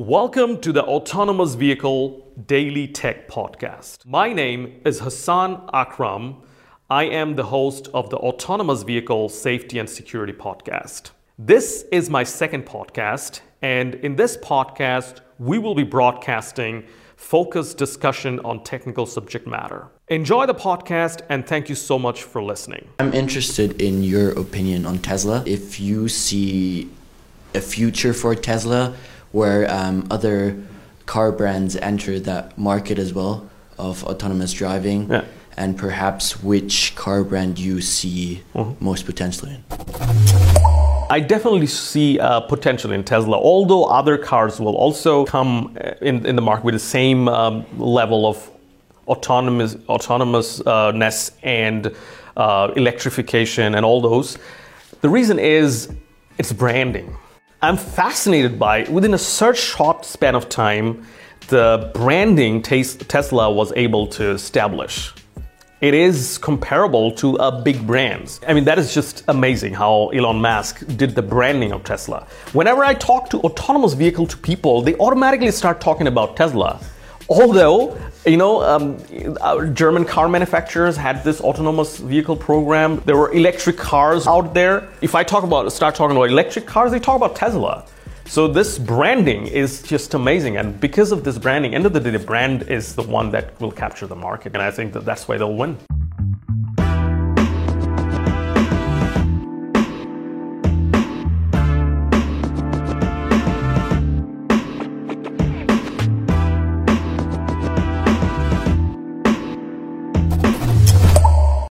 Welcome to the Autonomous Vehicle Daily Tech Podcast. My name is Hassan Akram. I am the host of the Autonomous Vehicle Safety and Security Podcast. This is my second podcast, and in this podcast, we will be broadcasting focused discussion on technical subject matter. Enjoy the podcast, and thank you so much for listening. I'm interested in your opinion on Tesla. If you see a future for Tesla where um, other car brands enter that market as well of autonomous driving, Yeah. and perhaps which car brand you see most potentially in. I definitely see uh, potential in Tesla, although other cars will also come uh, in, in the market with the same um, level of autonomous autonomousness and uh, electrification and all those. The reason is it's branding. I'm fascinated by within a such short span of time, the branding Tesla was able to establish it is comparable to a big brands. I mean, that is just amazing how Elon Musk did the branding of Tesla. Whenever I talk to autonomous vehicle to people, they automatically start talking about Tesla. Although, you know, um, German car manufacturers had this autonomous vehicle program. There were electric cars out there. If I talk about, start talking about electric cars, they talk about Tesla. So this branding is just amazing, and because of this branding, end of the day, the brand is the one that will capture the market, and I think that that's why they'll win.